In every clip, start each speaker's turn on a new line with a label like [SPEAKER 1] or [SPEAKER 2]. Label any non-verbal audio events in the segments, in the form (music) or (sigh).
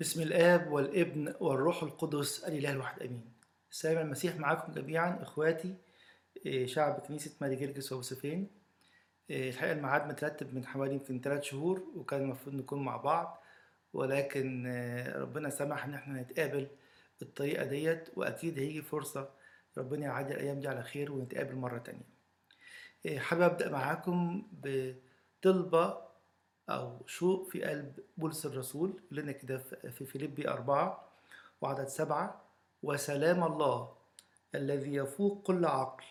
[SPEAKER 1] بسم الآب والابن والروح القدس الإله الواحد آمين. سلام المسيح معكم جميعا إخواتي إيه، شعب كنيسة ماري جرجس ويوسفين. إيه، الحقيقة الميعاد مترتب من حوالي يمكن ثلاث شهور وكان المفروض نكون مع بعض ولكن آه، ربنا سمح إن إحنا نتقابل بالطريقة ديت وأكيد هيجي فرصة ربنا يعدي الأيام دي على خير ونتقابل مرة تانية. حابب أبدأ معاكم بطلبة أو شوق في قلب بولس الرسول لنا كده في في فيليبي أربعة وعدد سبعة وسلام الله الذي يفوق كل عقل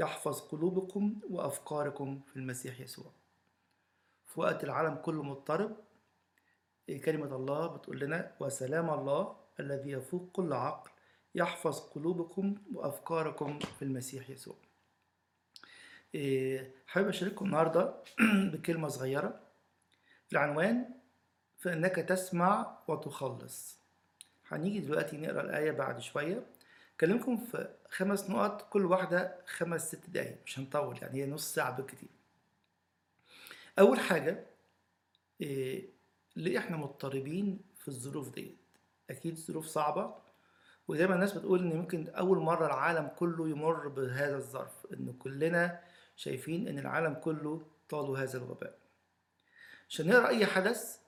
[SPEAKER 1] يحفظ قلوبكم وأفكاركم في المسيح يسوع. في وقت العالم كله مضطرب. إيه، كلمة الله بتقول لنا؟ وسلام الله الذي يفوق كل عقل يحفظ قلوبكم وأفكاركم في المسيح يسوع. إيه، حابب أشارككم النهاردة (clears throat) بكلمة صغيرة. العنوان فإنك تسمع وتخلص. هنيجي دلوقتي نقرأ الآية بعد شوية. أكلمكم في خمس نقط كل واحدة خمس ست دقايق مش هنطول يعني هي نص ساعة بالكتير. أول حاجة إيه ليه إحنا مضطربين في الظروف ديت؟ أكيد ظروف صعبة وزي ما الناس بتقول إن ممكن أول مرة العالم كله يمر بهذا الظرف إن كلنا شايفين إن العالم كله طالوا هذا الوباء. عشان نقرأ أي حدث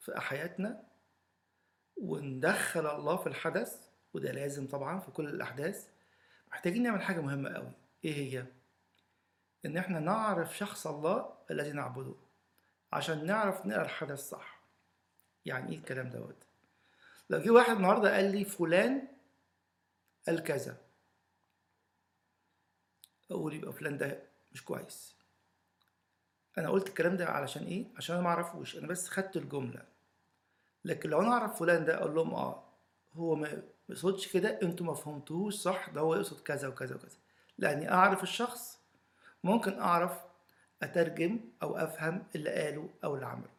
[SPEAKER 1] في حياتنا وندخل الله في الحدث وده لازم طبعا في كل الأحداث محتاجين نعمل حاجة مهمة قوي إيه هي؟ إن إحنا نعرف شخص الله الذي نعبده عشان نعرف نقرأ الحدث صح. يعني إيه الكلام دوت؟ لو جه واحد النهارده قال لي فلان قال كذا أقول يبقى فلان ده مش كويس. أنا قلت الكلام ده علشان إيه؟ عشان أنا ما أعرفوش أنا بس خدت الجملة. لكن لو أنا أعرف فلان ده أقول لهم آه هو ما يقصدش كده أنتوا ما فهمتوهوش صح ده هو يقصد كذا وكذا وكذا. لأني أعرف الشخص ممكن أعرف أترجم أو أفهم اللي قاله أو اللي عمله.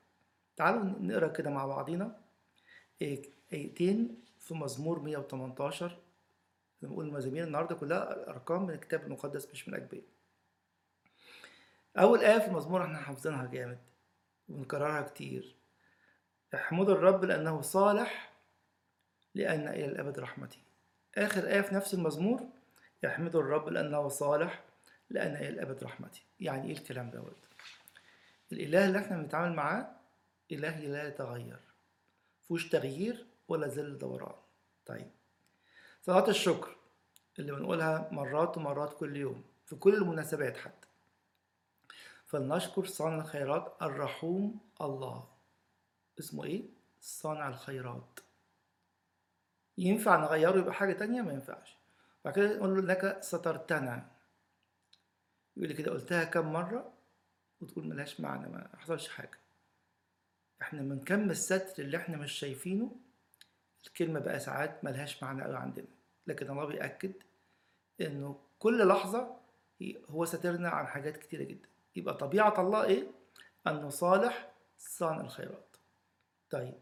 [SPEAKER 1] تعالوا نقرأ كده مع بعضينا. إيه- آيتين في مزمور 118 زي ما بقول المزامير النهارده كلها أرقام من الكتاب المقدس مش من اجبيه أول آية في المزمور إحنا حافظينها جامد ونكررها كتير. احمدوا الرب لأنه صالح لأن إلى الأبد رحمته. آخر آية في نفس المزمور احمدوا الرب لأنه صالح لأن إلى الأبد رحمته. يعني إيه الكلام دوت الإله اللي إحنا بنتعامل معاه إله لا يتغير. فيهوش تغيير ولا ظل دوران. طيب. صلاة الشكر اللي بنقولها مرات ومرات كل يوم في كل المناسبات حتى. فلنشكر صانع الخيرات الرحوم الله. اسمه إيه؟ صانع الخيرات. ينفع نغيره يبقى حاجة تانية؟ ما ينفعش. بعد كده نقول له إنك سترتنا يقول لي كده قلتها كم مرة؟ وتقول ملهاش معنى ما حصلش حاجة. إحنا من كم الستر اللي إحنا مش شايفينه الكلمة بقى ساعات ملهاش معنى قوي عندنا. لكن الله بيأكد إنه كل لحظة هو ساترنا عن حاجات كتيرة جدا. يبقى طبيعة الله إيه؟ أنه صالح صانع الخيرات. طيب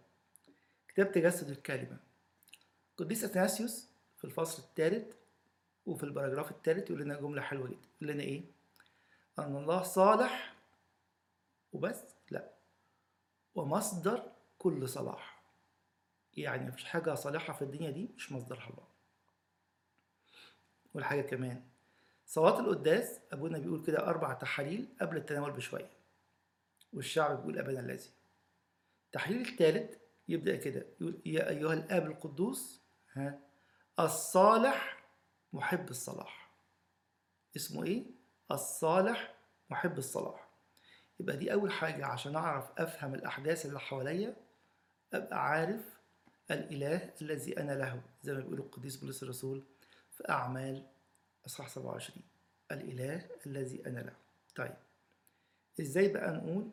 [SPEAKER 1] كتاب تجسد الكلمة. قديس أثناسيوس في الفصل الثالث وفي البراجراف الثالث يقول لنا جملة حلوة جدا. يقول لنا إيه؟ أن الله صالح وبس لا. ومصدر كل صلاح. يعني مفيش حاجة صالحة في الدنيا دي مش مصدرها الله. والحاجة كمان صلاة القداس أبونا بيقول كده أربع تحاليل قبل التناول بشوية والشعب بيقول أبانا الذي. التحليل الثالث يبدأ كده يقول يا أيها الآب القدوس ها الصالح محب الصلاح. اسمه إيه؟ الصالح محب الصلاح. يبقى دي أول حاجة عشان أعرف أفهم الأحداث اللي حواليا أبقى عارف الإله الذي أنا له زي ما بيقول القديس بولس الرسول في أعمال أصحاح 27 الإله الذي أنا له. طيب إزاي بقى نقول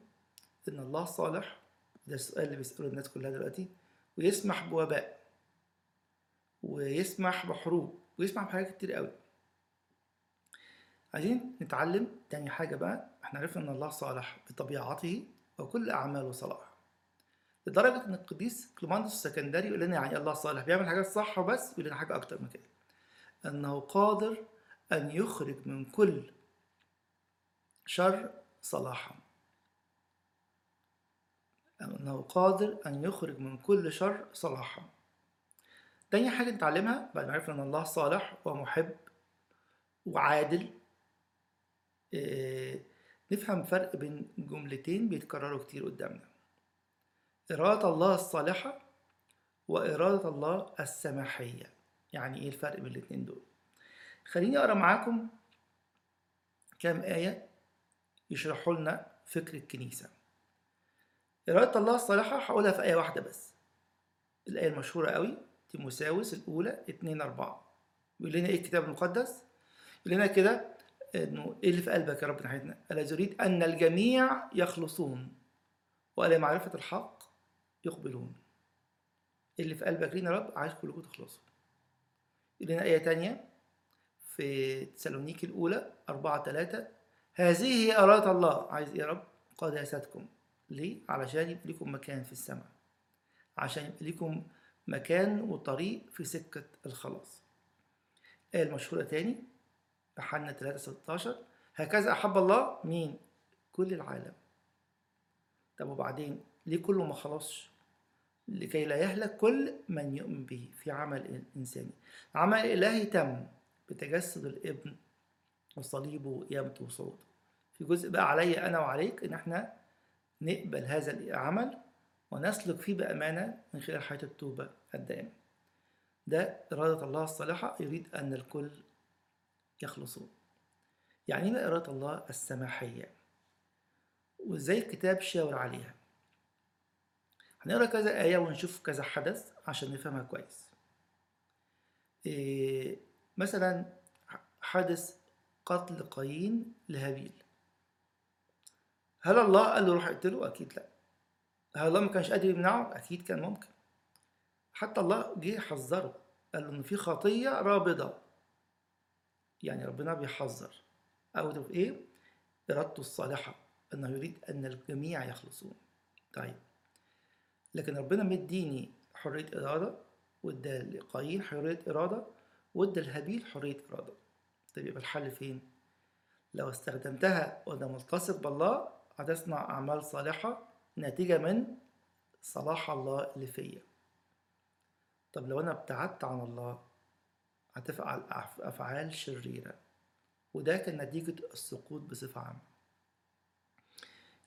[SPEAKER 1] إن الله صالح؟ ده السؤال اللي بيساله الناس كلها دلوقتي. ويسمح بوباء. ويسمح بحروب. ويسمح بحاجات كتير قوي. عايزين نتعلم تاني حاجة بقى. إحنا عرفنا إن الله صالح بطبيعته وكل أعماله صلاح لدرجة إن القديس كليماندس السكندري يقول لنا يعني الله صالح؟ بيعمل حاجات صح وبس يقول لنا حاجة أكتر من كده. إنه قادر أن يخرج من كل شر صلاحا. أنه قادر أن يخرج من كل شر صلاحا. تاني حاجة نتعلمها بعد ما عرفنا أن الله صالح ومحب وعادل إيه نفهم فرق بين جملتين بيتكرروا كتير قدامنا. إرادة الله الصالحة وإرادة الله السماحية. يعني إيه الفرق بين الاتنين دول؟ خليني أقرأ معاكم كام آية يشرحوا لنا فكر الكنيسة. إرادة الله الصالحة هقولها في آية واحدة بس. الآية المشهورة قوي تيموساوس الأولى اتنين أربعة. بيقول لنا إيه الكتاب المقدس؟ يقول لنا كده إنه إيه اللي في قلبك يا رب ناحيتنا؟ ألا يريد أن الجميع يخلصون وإلى معرفة الحق يقبلون. اللي في قلبك لينا يا رب؟ عايز كلكم تخلصوا. يقول لنا آية تانية في تسالونيكي الأولى أربعة تلاتة. هذه هي إرادة الله. عايز يا رب؟ قداستكم ليه؟ علشان يبقى لكم مكان في السماء. عشان يبقى لكم مكان وطريق في سكة الخلاص. آية المشهورة تاني يوحنا 3 16 هكذا أحب الله مين؟ كل العالم. طب وبعدين؟ ليه كله ما خلصش؟ لكي لا يهلك كل من يؤمن به في عمل إنساني عمل إلهي تم. بتجسد الابن وصليبه وقيامته وصعوده في جزء بقى عليا أنا وعليك إن إحنا نقبل هذا العمل ونسلك فيه بأمانة من خلال حياة التوبة الدائمة. ده إرادة الله الصالحة يريد أن الكل يخلصون يعني ما إرادة الله السماحية؟ وإزاي الكتاب شاور عليها؟ هنقرأ كذا آية ونشوف كذا حدث عشان نفهمها كويس. إيه مثلا حدث قتل قايين لهابيل. هل الله قال له روح اقتله؟ أكيد لا. هل الله ما كانش قادر يمنعه؟ أكيد كان ممكن. حتى الله جه حذره قال له إن في خطية رابضة. يعني ربنا بيحذر. أو في إيه؟ إرادته الصالحة أنه يريد أن الجميع يخلصون. طيب. لكن ربنا مديني حرية إرادة وادى لقايين حرية إرادة وادى لهابيل حرية إرادة طيب يبقى الحل فين؟ لو استخدمتها وأنا ملتصق بالله هتصنع أعمال صالحة ناتجة من صلاح الله اللي فيا طب لو أنا ابتعدت عن الله هتفعل أفعال شريرة وده كان نتيجة السقوط بصفة عامة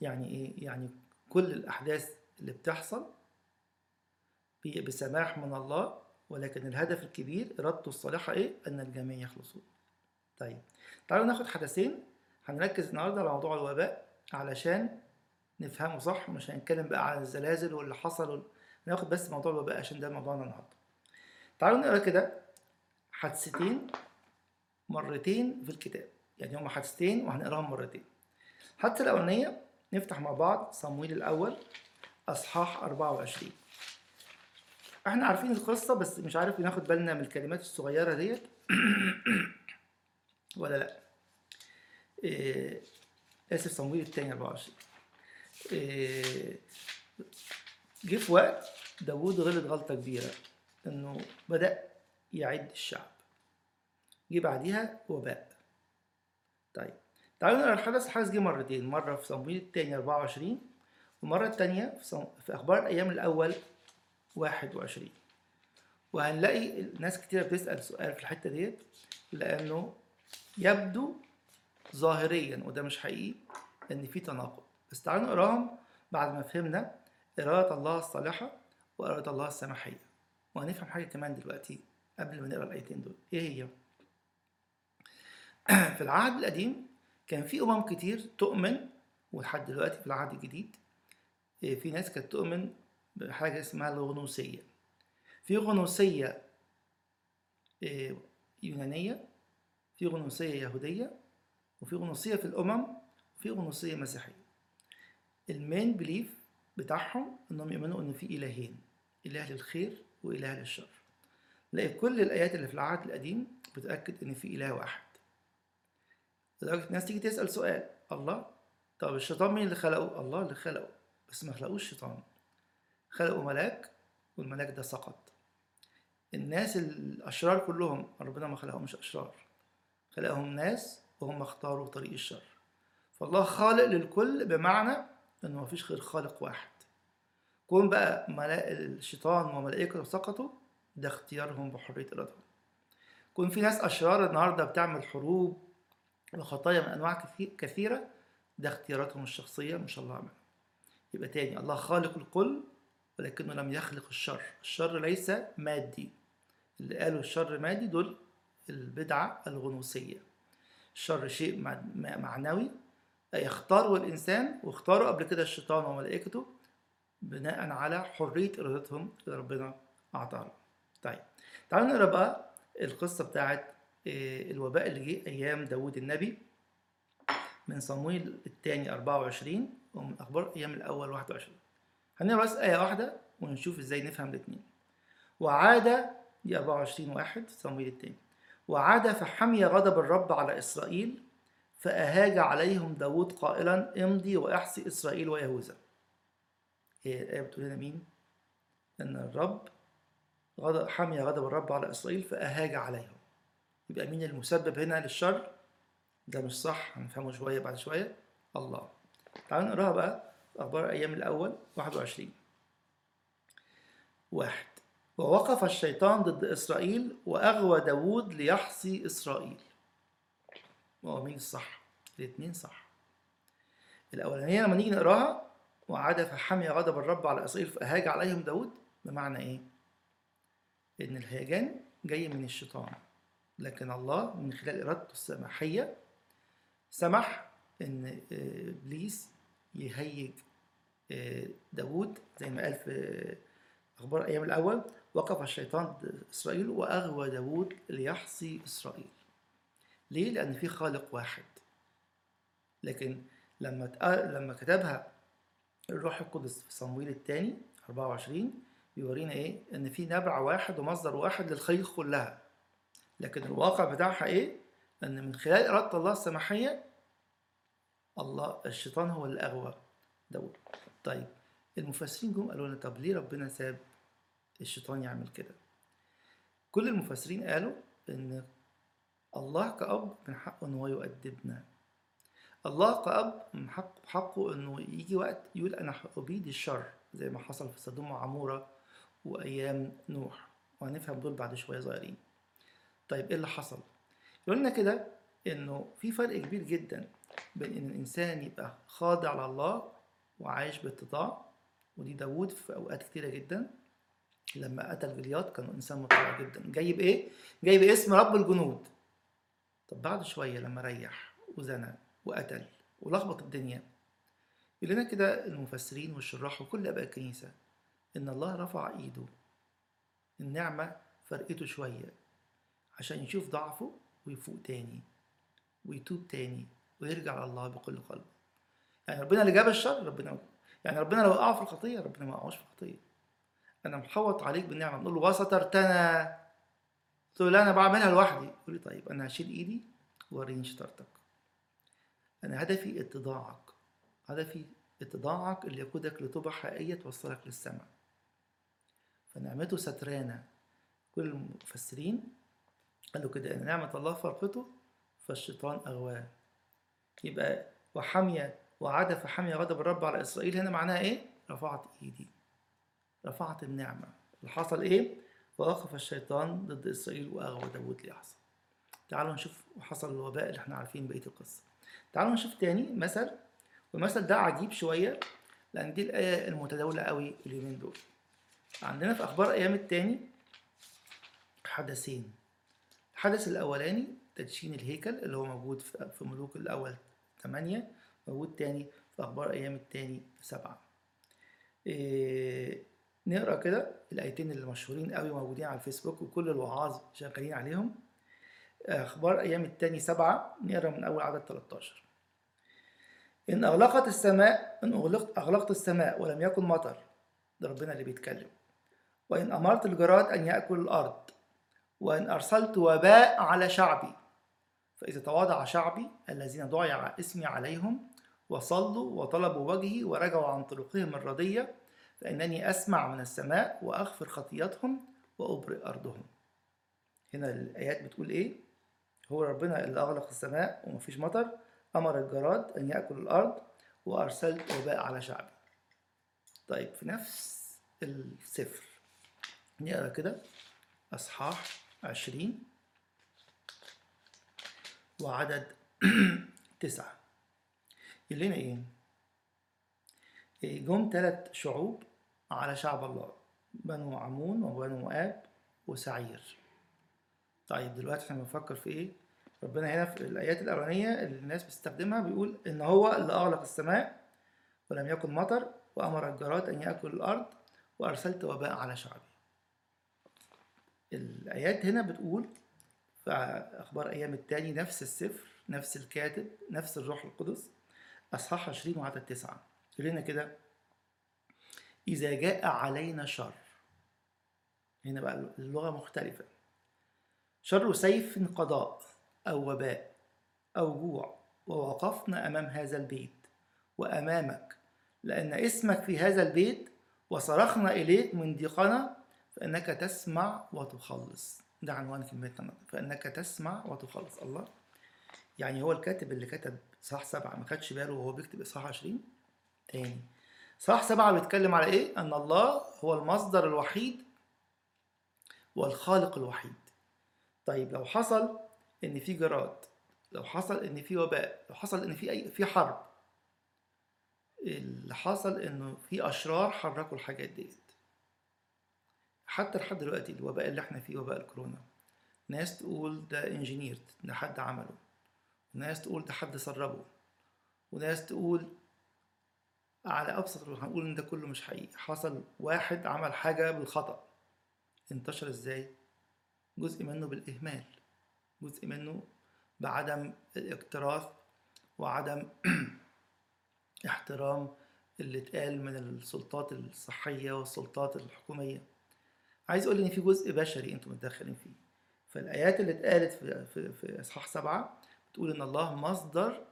[SPEAKER 1] يعني إيه؟ يعني كل الأحداث اللي بتحصل بسماح من الله ولكن الهدف الكبير إرادته الصالحة إيه؟ أن الجميع يخلصون طيب تعالوا ناخد حدثين. هنركز النهاردة على موضوع الوباء علشان نفهمه صح مش هنتكلم بقى على الزلازل واللي حصل وال... بس موضوع الوباء عشان ده موضوعنا النهارده. تعالوا نقرأ كده حادثتين مرتين في الكتاب. يعني هما حادثتين وهنقراهم مرتين. الحادثة الأولانية نفتح مع بعض صمويل الأول أصحاح 24 إحنا عارفين القصة بس مش عارف ناخد بالنا من الكلمات الصغيرة ديت. (clears throat) ولا لا؟ إيه آسف صمويل التاني 24 إيه جه في وقت داوود غلط غلطة كبيرة إنه بدأ يعد الشعب. جه بعديها وباء. طيب تعالوا نقرأ الحدث. الحدث جه مرتين مرة في صمويل التاني 24 والمرة التانية في. في أخبار الأيام الأول 21 وهنلاقي ناس كتيرة بتسأل سؤال في الحتة ديت لأنه يبدو ظاهريا وده مش حقيقي إن في تناقض. بس تعالوا نقراهم بعد ما فهمنا إرادة الله الصالحة وإرادة الله السماحية. وهنفهم حاجة كمان دلوقتي قبل ما نقرأ الآيتين دول. إيه هي؟ (clears throat) في العهد القديم كان في أمم كتير تؤمن ولحد دلوقتي في العهد الجديد في ناس كانت تؤمن بحاجة اسمها الغنوصية. في غنوصية يونانية في غنوصية يهودية وفي غنوصية في الأمم وفي غنوصية مسيحية. المين بليف بتاعهم إنهم يؤمنوا إن في إلهين إله للخير وإله للشر. لقيت كل الآيات اللي في العهد القديم بتأكد إن في إله واحد. لدرجة الناس تيجي تسأل سؤال الله؟ طب الشيطان مين اللي خلقه؟ الله اللي خلقه. بس ما خلقوش شيطان. خلقوا ملاك والملاك ده سقط. الناس الأشرار كلهم ربنا ما خلقهمش أشرار. خلقهم ناس وهم اختاروا طريق الشر. فالله خالق للكل بمعنى إنه مفيش غير خالق واحد. كون بقى ملا... الشيطان وملائكته سقطوا ده اختيارهم بحرية إرادتهم. كون في ناس أشرار النهاردة بتعمل حروب وخطايا من أنواع كثي- كثيرة ده اختياراتهم الشخصية مش الله عملها. يبقى تاني الله خالق الكل ولكنه لم يخلق الشر. الشر ليس مادي. اللي قالوا الشر مادي دول البدعة الغنوصية. الشر شيء مع- مع- معنوي يختاره الإنسان واختاروا قبل كده الشيطان وملائكته بناء على حرية إرادتهم اللي ربنا أعطاها. طيب تعالوا نقرأ بقى القصة بتاعت آه، الوباء اللي جه أيام داوود النبي من صمويل الثاني 24 ومن أخبار أيام الأول 21 هنقرأ بس آية واحدة ونشوف إزاي نفهم الاتنين. وعاد دي 24 واحد صمويل الثاني وعاد فحمي غضب الرب على إسرائيل فأهاج عليهم داود قائلا امضي وأحصي إسرائيل ويهوذا. هي الآية بتقول هنا مين؟ أن الرب غضب حمي غضب الرب على إسرائيل فأهاج عليهم. يبقى مين المسبب هنا للشر؟ ده مش صح هنفهمه شوية بعد شوية. الله. تعالوا نقراها بقى. أخبار أيام الأول 21 واحد. ووقف الشيطان ضد إسرائيل وأغوى داود ليحصي إسرائيل. هو مين الصح؟ الاتنين صح. الأولانية لما نيجي نقراها وعاد فحمي غضب الرب على إسرائيل فأهاج عليهم داود بمعنى إيه؟ إن الهيجان جاي من الشيطان. لكن الله من خلال إرادته السماحية سمح إن إبليس يهيج آه، داود زي ما قال في أخبار أيام الأول وقف الشيطان ضد إسرائيل وأغوى داود ليحصي إسرائيل ليه؟ لأن في خالق واحد لكن لما تق- لما كتبها الروح القدس في صمويل الثاني 24 بيورينا إيه؟ إن في نبع واحد ومصدر واحد للخليقه كلها. لكن الواقع بتاعها إيه؟ إن من خلال إرادة الله السماحية الله الشيطان هو اللي أغوى داود. طيب المفسرين جم قالوا لنا طب ليه ربنا ساب الشيطان يعمل كده؟ كل المفسرين قالوا إن الله كأب من حقه إن هو يؤدبنا. الله كأب من حق حقه إنه يجي وقت يقول أنا أبيد الشر زي ما حصل في سدوم وعمورة وأيام نوح وهنفهم دول بعد شوية صغيرين طيب إيه اللي حصل يقول لنا كده إنه في فرق كبير جدا بين ان الإنسان يبقى خاضع لله وعايش باتضاع ودي داوود في أوقات كتيرة جدا لما قتل جليات كان إنسان مطيع جدا. جاي بايه جاي باسم رب الجنود. طب بعد شوية لما ريح وزنى وقتل ولخبط الدنيا يقول لنا كده المفسرين والشراح وكل أباء الكنيسة إن الله رفع إيده النعمة فرقته شوية عشان يشوف ضعفه ويفوق تاني ويتوب تاني. ويرجع لله بكل قلبه. يعني ربنا اللي جاب الشر ربنا يعني ربنا لو وقعه في الخطية ربنا ما وقعوش في الخطية. أنا محوط عليك بالنعمة نقول له وسترتنا قلت له لا أنا بعملها لوحدي يقول لي طيب أنا هشيل إيدي ووريني شطارتك أنا هدفي اتضاعك هدفي اتضاعك اللي يقودك لتوبة حقيقية توصلك للسماء. فنعمته سترانة كل المفسرين قالوا كده إن نعمة الله فرقته فالشيطان أغواه. يبقى وحمي وعاد فحمي غضب الرب على إسرائيل. هنا معناها إيه؟ رفعت إيدي. رفعت النعمة. اللي حصل إيه؟ فوقف الشيطان ضد إسرائيل وأغوى داود ليحصل. تعالوا نشوف حصل الوباء اللي إحنا عارفين بقية القصة. تعالوا نشوف تاني مثل والمثل ده عجيب شوية لأن دي الآية المتداولة قوي اليومين دول. عندنا في أخبار أيام التاني حدثين. الحدث الأولاني تدشين الهيكل اللي هو موجود في ملوك الأول ثمانية موجود تاني في أخبار أيام التاني سبعة. إيه نقرأ كده الآيتين اللي مشهورين قوي موجودين على الفيسبوك وكل الوعاظ شغالين عليهم. أخبار أيام التاني سبعة نقرأ من أول عدد 13 إن أغلقت السماء إن أغلقت أغلقت السماء ولم يكن مطر. ده ربنا اللي بيتكلم. وإن أمرت الجراد أن يأكل الأرض. وإن أرسلت وباء على شعبي. فإذا تواضع شعبي الذين ضيع اسمي عليهم وصلوا وطلبوا وجهي ورجعوا عن طرقهم الردية فإنني أسمع من السماء وأغفر خطيئتهم وأبرئ أرضهم. هنا الآيات بتقول إيه؟ هو ربنا اللي أغلق السماء ومفيش مطر أمر الجراد أن يأكل الأرض وأرسلت وباء على شعبي. طيب في نفس السفر نقرأ كده أصحاح عشرين. وعدد (clears throat) تسعة. يقول لنا إيه؟ إيه، جم ثلاث شعوب على شعب الله بنو عمون وبنو مؤاب وسعير. طيب دلوقتي إحنا بنفكر في إيه؟ ربنا هنا في الآيات الأولانية اللي الناس بتستخدمها بيقول إن هو اللي أغلق السماء ولم يكن مطر وأمر الجراد أن يأكل الأرض وأرسلت وباء على شعبي. الآيات هنا بتقول في أخبار أيام التاني نفس السفر نفس الكاتب نفس الروح القدس. أصحاح 20 وعدد 9 يقول لنا كده إذا جاء علينا شر. هنا بقى اللغة مختلفة. شر سيف قضاء أو وباء أو جوع ووقفنا أمام هذا البيت وأمامك لأن اسمك في هذا البيت وصرخنا إليك من ضيقنا فإنك تسمع وتخلص. ده عنوان كلمتنا فإنك تسمع وتخلص. الله. يعني هو الكاتب اللي كتب صح سبعة ما خدش باله وهو بيكتب إصحاح 20 تاني. صح سبعة بيتكلم على إيه؟ أن الله هو المصدر الوحيد والخالق الوحيد. طيب لو حصل إن في جراد لو حصل إن في وباء لو حصل إن في أي في حرب اللي حصل إنه في أشرار حركوا الحاجات ديت. حتى لحد دلوقتي الوباء اللي إحنا فيه وباء الكورونا. ناس تقول ده انجينير ده حد عمله. وناس تقول ده حد سربه. وناس تقول على أبسط هنقول إن ده كله مش حقيقي. حصل واحد عمل حاجة بالخطأ. انتشر إزاي؟ جزء منه بالإهمال. جزء منه بعدم الاكتراث وعدم (clears throat) احترام اللي اتقال من السلطات الصحية والسلطات الحكومية. عايز أقول إن في جزء بشري أنتم متدخلين فيه. فالآيات اللي اتقالت في, في, في إصحاح سبعة بتقول إن الله مصدر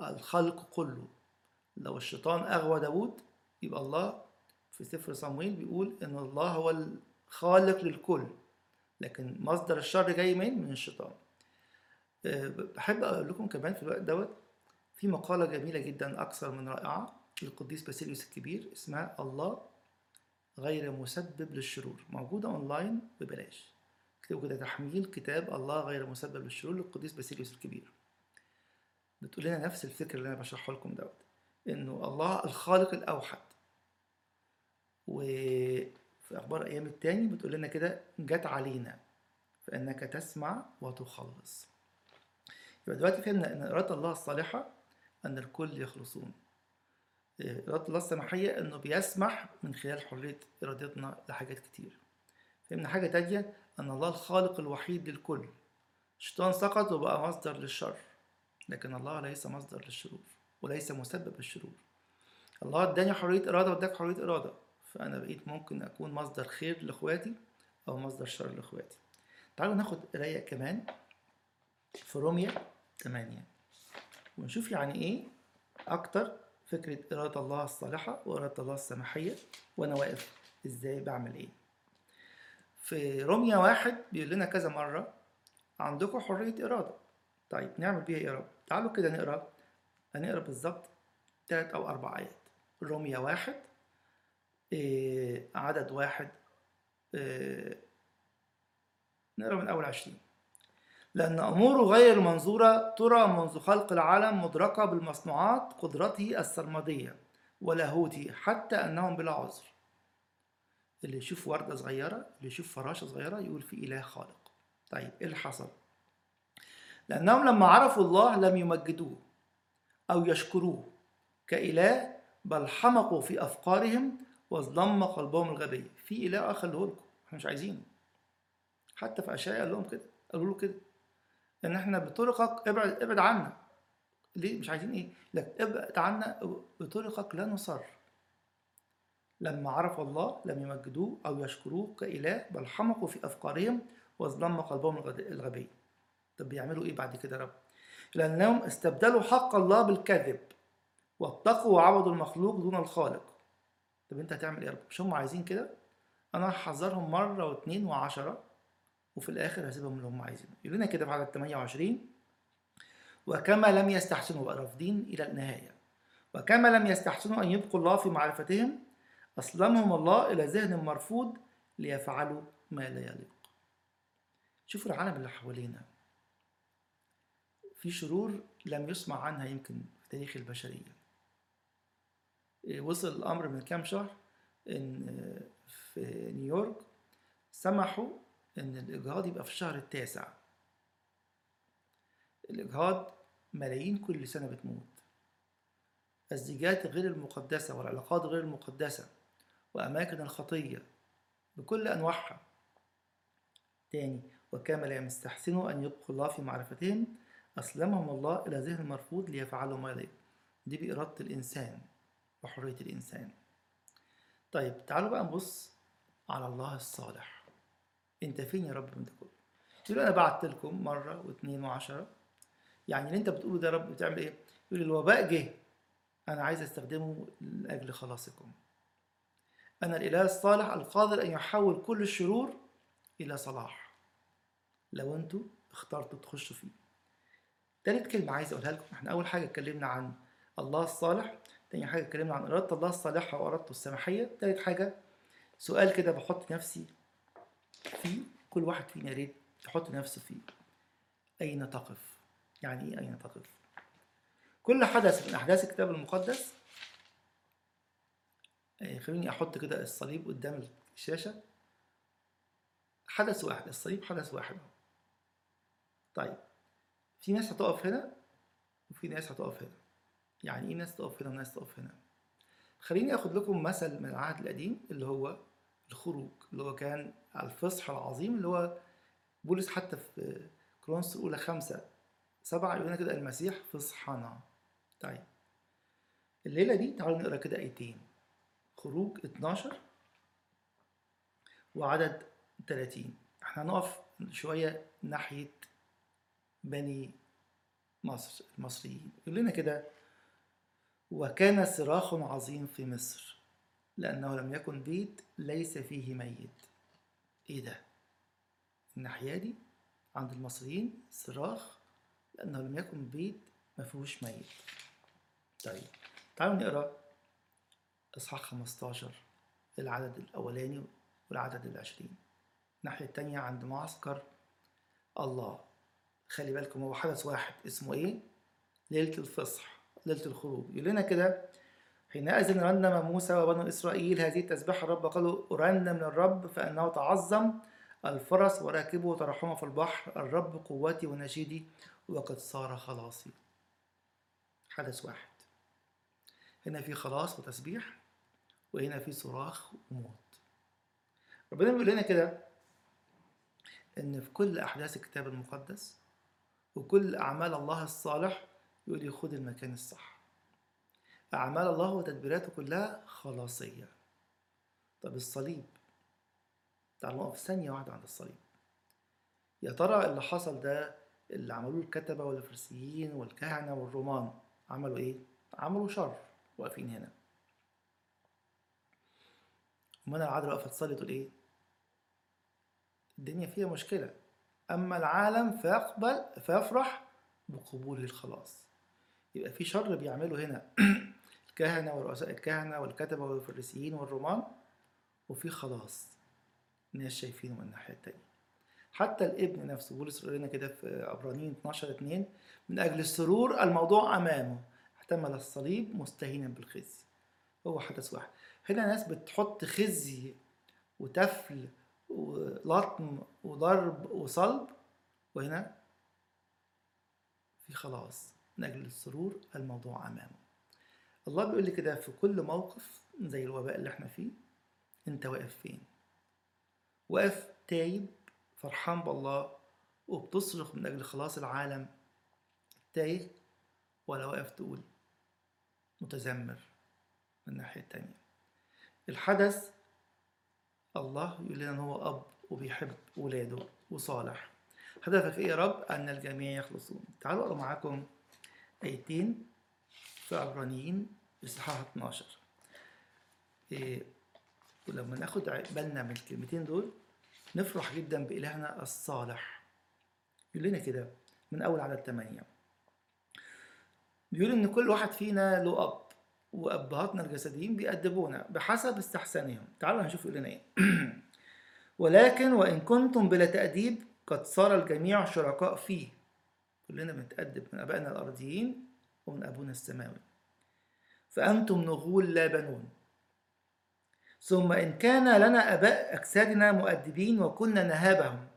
[SPEAKER 1] الخلق كله. لو الشيطان أغوى داود يبقى الله في سفر صمويل بيقول إن الله هو الخالق للكل. لكن مصدر الشر جاي من من الشيطان. بحب أقول لكم كمان في الوقت دوت في مقالة جميلة جدا أكثر من رائعة للقديس باسيليوس الكبير اسمها الله غير مسبب للشرور موجودة أونلاين ببلاش. اكتبوا كده تحميل كتاب الله غير مسبب للشرور للقديس باسيليوس الكبير. بتقول لنا نفس الفكر اللي أنا بشرحه لكم دوت إنه الله الخالق الأوحد. وفي أخبار أيام التاني بتقول لنا كده جت علينا فإنك تسمع وتخلص. يبقى دلوقتي فهمنا إن إرادة الله الصالحة أن الكل يخلصون. اراده الله السماحيه إنه بيسمح من خلال حرية إرادتنا لحاجات كتير. فهمنا حاجة تانية؟ أن الله الخالق الوحيد للكل. الشيطان سقط وبقى مصدر للشر لكن الله ليس مصدر للشرور وليس مسبب الشرور الله اداني حرية إرادة واداك حرية إرادة فأنا بقيت ممكن أكون مصدر خير لإخواتي أو مصدر شر لإخواتي. تعالوا ناخد قراية كمان في روميا 8 ونشوف يعني إيه أكتر فكرة إرادة الله الصالحة وإرادة الله السماحية وأنا واقف إزاي بعمل إيه. في روميا واحد بيقول لنا كذا مرة عندكم حرية إرادة. طيب نعمل بيها إيه يا رب؟ تعالوا كده نقرأ هنقرأ بالظبط تلات أو أربع آيات. روميا واحد إيه عدد واحد إيه نقرأ من أول عشرين. لأن أموره غير منظورة ترى منذ خلق العالم مدركة بالمصنوعات قدرته السرمدية ولاهوته حتى أنهم بلا عذر. اللي يشوف وردة صغيرة اللي يشوف فراشة صغيرة يقول في إله خالق. طيب إيه اللي حصل؟ لأنهم لما عرفوا الله لم يمجدوه أو يشكروه كإله بل حمقوا في أفكارهم وظلم قلبهم الغبي. في إله آخر لكم إحنا مش عايزينه. حتى في أشياء قال لهم كده قالوا له كده. ان إحنا بطرقك ابعد ابعد عنا. ليه؟ مش عايزين إيه؟ لك ابعد عنا بطرقك لا نصر. لما عرفوا الله لم يمجدوه أو يشكروه كإله بل حمقوا في أفكارهم وظلم قلبهم الغبي. طب بيعملوا إيه بعد كده يا رب؟ لأنهم استبدلوا حق الله بالكذب واتقوا وعبدوا المخلوق دون الخالق. طب أنت هتعمل إيه يا رب؟ مش هم عايزين كده؟ أنا هحذرهم مرة واثنين وعشرة. وفي الآخر هسيبهم اللي هم عايزينه. يقول لنا كده في عدد 28 وكما لم يستحسنوا رافضين إلى النهاية. وكما لم يستحسنوا أن يبقوا الله في معرفتهم أسلمهم الله إلى ذهن مرفوض ليفعلوا ما لا يليق. شوفوا العالم اللي حوالينا. في شرور لم يسمع عنها يمكن في تاريخ البشرية. إيه، وصل الأمر من كام شهر؟ إن في نيويورك سمحوا إن الإجهاض يبقى في الشهر التاسع. الإجهاض ملايين كل سنة بتموت. الزيجات غير المقدسة والعلاقات غير المقدسة وأماكن الخطية بكل أنواعها. تاني وكما لا يستحسنوا أن يبقوا الله في معرفتهم أسلمهم الله إلى ذهن مرفوض ليفعلوا ما يليق دي بإرادة الإنسان وحرية الإنسان. طيب تعالوا بقى نبص على الله الصالح. أنت فين يا رب من ده كله؟ تقول أنا بعت لكم مرة واثنين وعشرة. يعني اللي أنت بتقوله ده يا رب بتعمل إيه؟ يقول الوباء جه. أنا عايز أستخدمه لأجل خلاصكم. أنا الإله الصالح القادر أن يحول كل الشرور إلى صلاح. لو أنتوا اخترتوا تخشوا فيه. تالت كلمة عايز أقولها لكم. إحنا أول حاجة اتكلمنا عن الله الصالح تاني حاجة اتكلمنا عن إرادة الله الصالحة وإرادته السماحية. تالت حاجة سؤال كده بحط نفسي فيه كل واحد فينا يا ريت يحط نفسه فيه أين تقف؟ يعني إيه أين تقف؟ كل حدث من أحداث الكتاب المقدس آه، خليني أحط كده الصليب قدام الشاشة حدث واحد الصليب حدث واحد. طيب في ناس هتقف هنا وفي ناس هتقف هنا يعني إيه ناس تقف هنا وناس تقف هنا خليني آخد لكم مثل من العهد القديم اللي هو الخروج اللي هو كان الفصح العظيم اللي هو بولس حتى في كرونس الأولى خمسة سبعة يقول كده المسيح فصحنا. طيب الليلة دي تعالوا نقرأ كده آيتين. خروج 12 وعدد 30 إحنا هنقف شوية ناحية بني مصر المصريين يقول لنا كده وكان صراخ عظيم في مصر. لأنه لم يكن بيت ليس فيه ميت. إيه ده؟ الناحية دي عند المصريين صراخ لأنه لم يكن بيت ما فيهوش ميت. طيب تعالوا نقرأ إصحاح 15 العدد الأولاني والعدد العشرين. الناحية التانية عند معسكر الله. خلي بالكم هو حدث واحد اسمه إيه؟ ليلة الفصح ليلة الخروج. يقول لنا كده حينئذ رنم موسى وبنو إسرائيل هذه التسبيحة الرب قالوا أرنم للرب فإنه تعظم الفرس وراكبه ترحمه في البحر. الرب قوتي ونشيدي وقد صار خلاصي. حدث واحد. هنا في خلاص وتسبيح وهنا في صراخ وموت. ربنا بيقول لنا كده إن في كل أحداث الكتاب المقدس وكل أعمال الله الصالح يقول لي خد المكان الصح. اعمال الله وتدبيراته كلها خلاصية. طب الصليب؟ تعالوا نقف ثانية واحدة عند الصليب. يا ترى اللي حصل ده اللي عملوه الكتبة والفريسيين والكهنة والرومان عملوا إيه؟ عملوا شر. واقفين هنا. ومنى العذراء واقفه تصلي تقول إيه؟ الدنيا فيها مشكلة. أما العالم فيقبل فيفرح بقبول الخلاص. يبقى في شر بيعمله هنا. (clears throat) الكهنة ورؤساء الكهنة والكتبة والفريسيين والرومان وفي خلاص ناس شايفينه من الناحية التانية. حتى الابن نفسه بولس يقول لنا كده في عبرانيين 12 2 من أجل السرور الموضوع أمامه احتمل الصليب مستهينا بالخزي. هو حدث واحد. هنا ناس بتحط خزي وتفل ولطم وضرب وصلب وهنا في خلاص من أجل السرور الموضوع أمامه. الله بيقول لي كده في كل موقف زي الوباء اللي إحنا فيه انت واقف فين؟ واقف تايب فرحان بالله وبتصرخ من أجل خلاص العالم تايه ولا واقف تقول متذمر من الناحية التانية الحدث الله يقول لنا إن هو أب وبيحب ولاده وصالح. هدفك إيه يا رب؟ أن الجميع يخلصون. تعالوا أقرأ معاكم آيتين. في عبرانيين اصحاح 12 إيه ولما ناخد بالنا من الكلمتين دول نفرح جدا بإلهنا الصالح. يقول لنا كده من أول عدد 8 بيقول إن كل واحد فينا له أب وأبهاتنا الجسديين بيأدبونا بحسب استحسانهم. تعالوا نشوف يقول لنا إيه. (clears throat) ولكن وإن كنتم بلا تأديب قد صار الجميع شركاء فيه. كلنا بنتأدب من أبائنا الأرضيين. ومن أبونا السماوي. فأنتم نغول لا بنون. ثم إن كان لنا أباء أجسادنا مؤدبين وكنا نهابهم.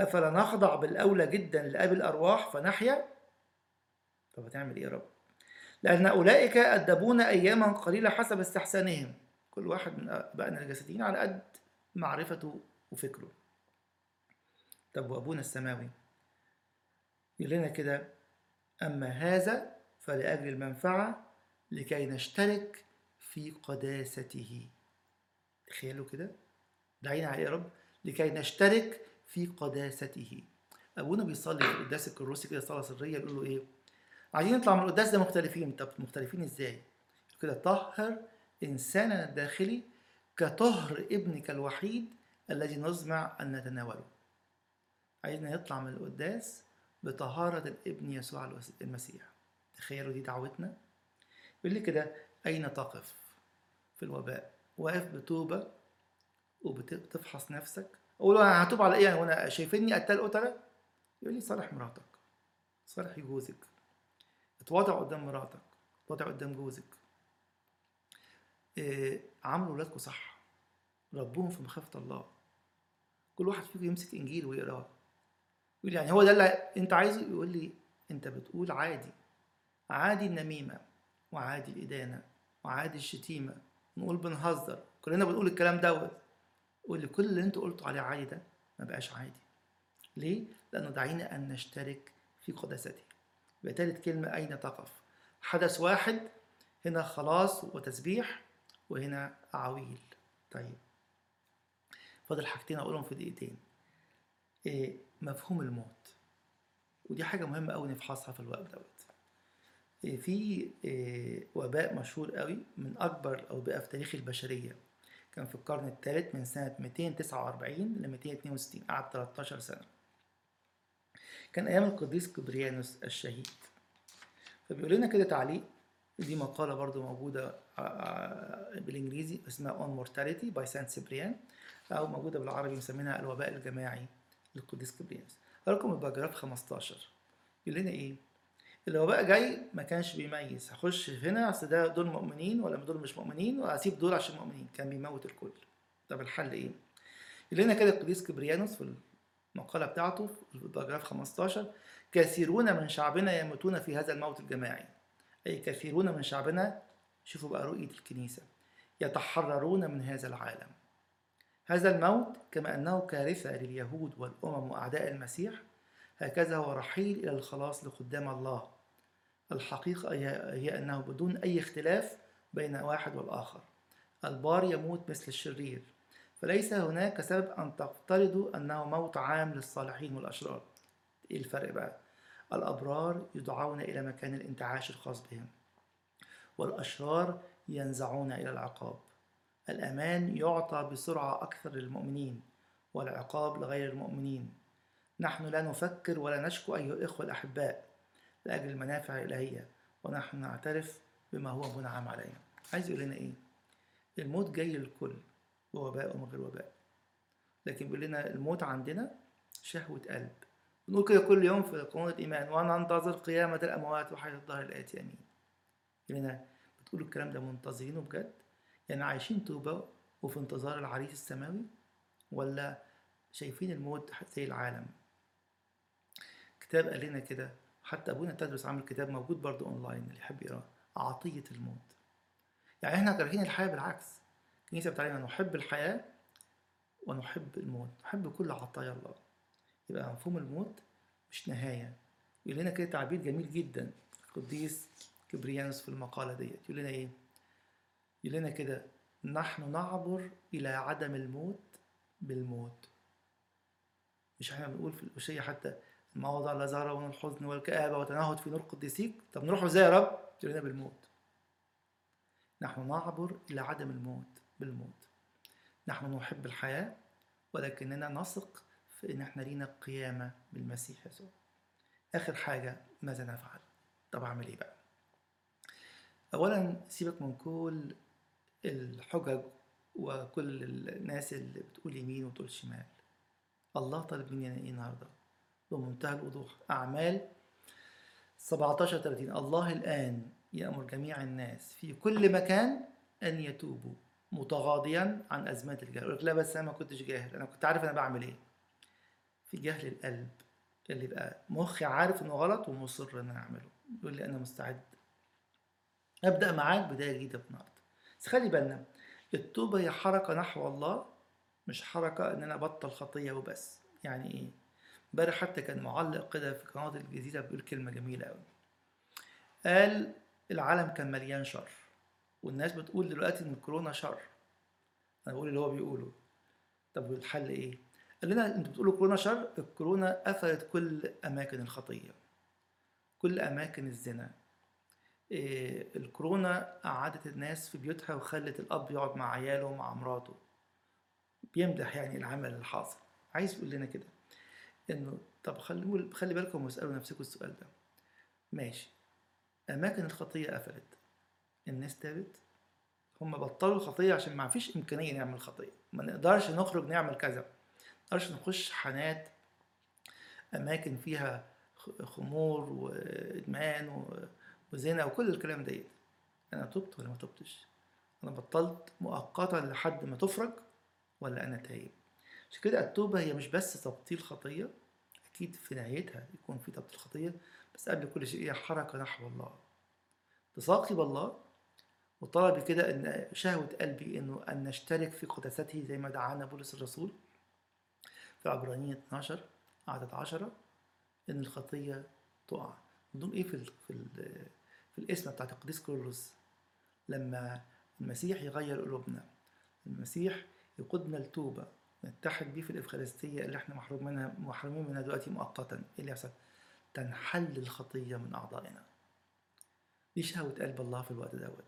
[SPEAKER 1] أفلا نخضع بالأولى جدا لأبي الأرواح فنحيا؟ طب هتعمل إيه يا رب؟ لأن أولئك أدبونا أياما قليلة حسب استحسانهم. كل واحد من أبائنا الجسديين على قد معرفته وفكره. طب وأبونا السماوي؟ يقول لنا كده أما هذا فلأجل المنفعة لكي نشترك في قداسته. تخيلوا كده؟ دعينا عليه يا رب. لكي نشترك في قداسته. أبونا بيصلي في القداس الكروسي كده صلاة سرية بيقول له إيه؟ عايزين نطلع من القداس ده مختلفين. طب مختلفين إزاي؟ كده طهر إنساننا الداخلي كطهر ابنك الوحيد الذي نزمع أن نتناوله. عايزنا يطلع من القداس بطهارة الابن يسوع المسيح. تخيلوا دي دعوتنا؟ يقول لي كده أين تقف في الوباء؟ واقف بتوبة وبتفحص نفسك؟ أقول له أنا هتوب على إيه؟ وأنا شايفيني قتال قتلة؟ يقول لي صالح مراتك. صالح جوزك. اتواضع قدام مراتك. اتواضع قدام جوزك. إيه عاملوا ولادكم صح. ربوهم في مخافة الله. كل واحد فيكم يمسك إنجيل ويقراه. يقول يعني هو ده اللي أنت عايزه؟ يقول لي أنت بتقول عادي. عادي النميمة وعادي الإدانة وعادي الشتيمة. نقول بنهزر. كلنا بنقول الكلام دوت. قول لي كل اللي أنتوا قلتوا عليه عادي ده ما بقاش عادي. ليه؟ لأنه دعينا أن نشترك في قداسته. يبقى تالت كلمة أين تقف؟ حدث واحد هنا خلاص وتسبيح وهنا عويل. طيب. فاضل حاجتين أقولهم في دقيقتين. إيه مفهوم الموت. ودي حاجة مهمة أوي نفحصها في الوقت دوت. إيه في إيه وباء مشهور قوي من أكبر الأوبئة في تاريخ البشرية. كان في القرن الثالث من سنة 249 ل 262 قعد 13 سنة. كان أيام القديس كبريانوس الشهيد. فبيقول لنا كده تعليق دي مقالة برضو موجودة بالإنجليزي اسمها On Mortality by Saint Cyprian أو موجودة بالعربي مسمينها الوباء الجماعي. للقديس كبريانوس لكم الباراجراف 15 يقول لنا إيه؟ الوباء جاي ما كانش بيميز. هخش هنا أصل ده دول مؤمنين ولا دول مش مؤمنين؟ وأسيب دول عشان مؤمنين. كان بيموت الكل. طب الحل إيه؟ يقول لنا كده القديس كبريانوس في المقالة بتاعته في الباراجراف 15 كثيرون من شعبنا يموتون في هذا الموت الجماعي. أي كثيرون من شعبنا شوفوا بقى رؤية الكنيسة يتحررون من هذا العالم. هذا الموت كما أنه كارثة لليهود والأمم وأعداء المسيح. هكذا هو رحيل إلى الخلاص لخدام الله. الحقيقة هي أنه بدون أي اختلاف بين واحد والآخر. البار يموت مثل الشرير. فليس هناك سبب أن تفترضوا أنه موت عام للصالحين والأشرار. إيه الفرق بقى؟ الأبرار يدعون إلى مكان الانتعاش الخاص بهم والأشرار ينزعون إلى العقاب. الأمان يعطى بسرعة أكثر للمؤمنين والعقاب لغير المؤمنين. نحن لا نفكر ولا نشكو أيها الإخوة الأحباء لأجل المنافع الإلهية ونحن نعترف بما هو منعم علينا. عايز يقول لنا إيه؟ الموت جاي للكل بوباء ومن غير وباء. لكن بيقول لنا الموت عندنا شهوة قلب. بنقول كده كل يوم في قانون الإيمان وأنا أنتظر قيامة الأموات وحياة الظهر الآتي. أمين. يقول لنا بتقولوا الكلام ده منتظرينه بجد؟ يعني عايشين توبة وفي انتظار العريس السماوي؟ ولا شايفين الموت زي العالم؟ كتاب قال لنا كده حتى أبونا تدرس عامل كتاب موجود برضه أونلاين اللي يحب يقراه عطية الموت. يعني إحنا كارهين الحياة بالعكس. الكنيسة بتعلمنا نحب الحياة ونحب الموت نحب كل عطايا الله. يبقى مفهوم الموت مش نهاية. يقول لنا كده تعبير جميل جدا القديس كبريانوس في المقالة ديت. يقول لنا إيه؟ يقول لنا كده نحن نعبر إلى عدم الموت بالموت مش إحنا بنقول في الوشيه حتى الموضع لا زهر الحزن والكآبة وتنهد في نور قديسيك طب نروحوا إزاي يا رب؟ تقول لنا بالموت نحن نعبر إلى عدم الموت بالموت نحن نحب الحياة ولكننا نثق في إن إحنا لينا قيامة بالمسيح يسوع آخر حاجة ماذا نفعل؟ طب أعمل إيه بقى؟ أولا سيبك من كل الحجج وكل الناس اللي بتقول يمين وتقول شمال. الله طالب مني أنا إيه النهاردة؟ بمنتهى الوضوح. أعمال 17 30 الله الآن يأمر جميع الناس في كل مكان أن يتوبوا متغاضيا عن أزمات الجهل. يقول لا بس أنا ما كنتش جاهل. أنا كنت عارف أنا بعمل إيه. في جهل القلب اللي بقى مخي عارف إنه غلط ومصر إن أنا أعمله. يقول لي أنا مستعد. أبدأ معاك بداية جديدة النهاردة بس خلي بالنا التوبة هي حركة نحو الله مش حركة إن أنا أبطل خطية وبس يعني إيه؟ امبارح حتى كان معلق كده في قناة الجزيرة بيقول كلمة جميلة أوي قال العالم كان مليان شر والناس بتقول دلوقتي إن الكورونا شر أنا بقول اللي هو بيقوله طب والحل إيه؟ قال لنا أنتوا بتقولوا كورونا شر الكورونا قفلت كل أماكن الخطية كل أماكن الزنا الكورونا قعدت الناس في بيوتها وخلت الأب يقعد مع عياله ومع مراته. بيمدح يعني العمل الحاصل. عايز يقول لنا كده إنه طب خلي خلي بالكم واسألوا نفسكم السؤال ده. ماشي. أماكن الخطية قفلت. الناس تابت هم بطلوا الخطية عشان ما فيش إمكانية نعمل خطية. ما نقدرش نخرج نعمل كذا. ما نقدرش نخش حانات أماكن فيها خمور وإدمان وزنا وكل الكلام ده أنا تبت ولا ما تبتش؟ أنا بطلت مؤقتا لحد ما تفرج ولا أنا تايب عشان كده التوبة هي مش بس تبطيل خطية أكيد في نهايتها يكون في تبطيل خطية بس قبل كل شيء هي حركة نحو الله. تساقي بالله وطلبي كده إن شهوة قلبي إنه أن نشترك في قداسته زي ما دعانا بولس الرسول في عبرانية 12 عدد 10 إن الخطية تقع. نقول إيه في ال في ال في الاسم بتاعت القديس كورلوس لما المسيح يغير قلوبنا المسيح يقودنا لتوبة نتحد بيه في الإفخارستية اللي إحنا محروم منها محرومين منها دلوقتي مؤقتا. إيه اللي يحصل؟ تنحل الخطية من أعضائنا. دي شهوة قلب الله في الوقت دوت.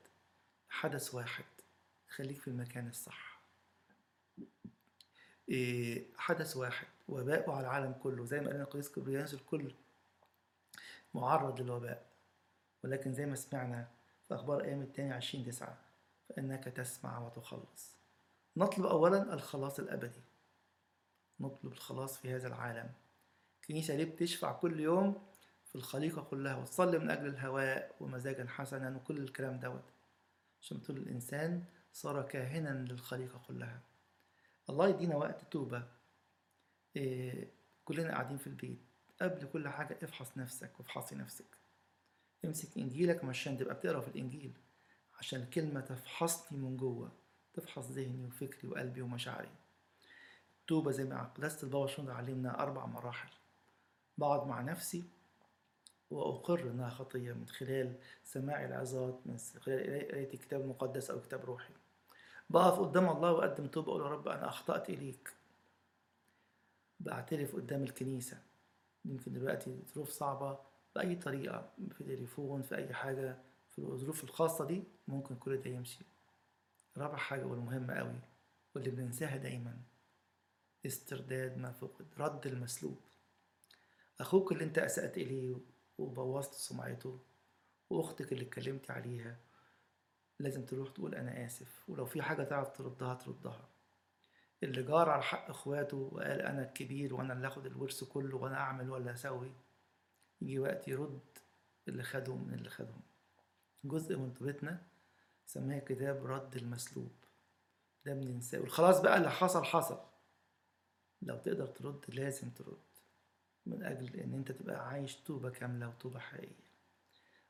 [SPEAKER 1] حدث واحد خليك في المكان الصح. إيه حدث واحد وباء على العالم كله. زي ما قال القديس كبريانوس الكل معرض للوباء. ولكن زي ما سمعنا في أخبار أيام التاني عشرين تسعة فإنك تسمع وتخلص. نطلب أولا الخلاص الأبدي. نطلب الخلاص في هذا العالم. الكنيسة ليه بتشفع كل يوم في الخليقة كلها وتصلي من أجل الهواء ومزاجا حسنا وكل الكلام دوت. عشان تقول الإنسان صار كاهنا للخليقة كلها. الله يدينا وقت توبة. إيه كلنا قاعدين في البيت. قبل كل حاجة افحص نفسك وافحصي نفسك. امسك إنجيلك مش عشان تبقى بتقرأ في الإنجيل عشان الكلمة تفحصني من جوه تفحص ذهني وفكري وقلبي ومشاعري. التوبة زي ما قداسة البابا شنودة علمنا أربع مراحل. بقعد مع نفسي وأقر إنها خطية من خلال سماع العظات من خلال قراية الكتاب المقدس أو كتاب روحي. بقف قدام الله وأقدم توبة أقول يا رب أنا أخطأت إليك. بعترف قدام الكنيسة. يمكن دلوقتي ظروف صعبة بأي طريقة في تليفون في أي حاجة في الظروف الخاصة دي ممكن كل ده يمشي. رابع حاجة والمهمة قوي واللي بننساها دايما استرداد ما فقد رد المسلوب. أخوك اللي أنت أسأت إليه وبوظت سمعته وأختك اللي اتكلمت عليها لازم تروح تقول أنا آسف ولو في حاجة تعرف تردها تردها. اللي جار على حق إخواته وقال أنا الكبير وأنا اللي آخد الورث كله وأنا أعمل ولا أسوي يجي وقت يرد اللي خدهم من اللي خدهم. جزء من توبتنا سماها كتاب رد المسلوب. ده بننساه. والخلاص بقى اللي حصل حصل. لو تقدر ترد لازم ترد. من أجل إن أنت تبقى عايش توبة كاملة وتوبة حقيقية.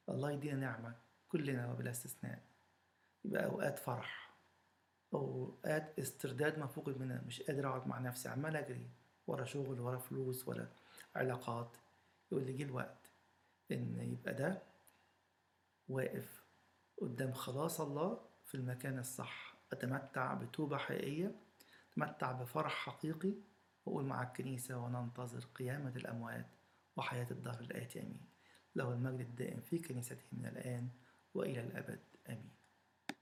[SPEAKER 1] الله يدينا نعمة كلنا وبلا استثناء. يبقى أوقات فرح. أوقات استرداد ما فقد منها. مش قادر أقعد مع نفسي. عمال أجري. ورا شغل ورا فلوس ولا علاقات. يقول لي جه الوقت إن يبقى ده واقف قدام خلاص الله في المكان الصح. أتمتع بتوبة حقيقية أتمتع بفرح حقيقي وأقول مع الكنيسة وننتظر قيامة الأموات وحياة الدهر الآتي. آمين. له المجد الدائم في كنيسته من الآن وإلى الأبد. آمين.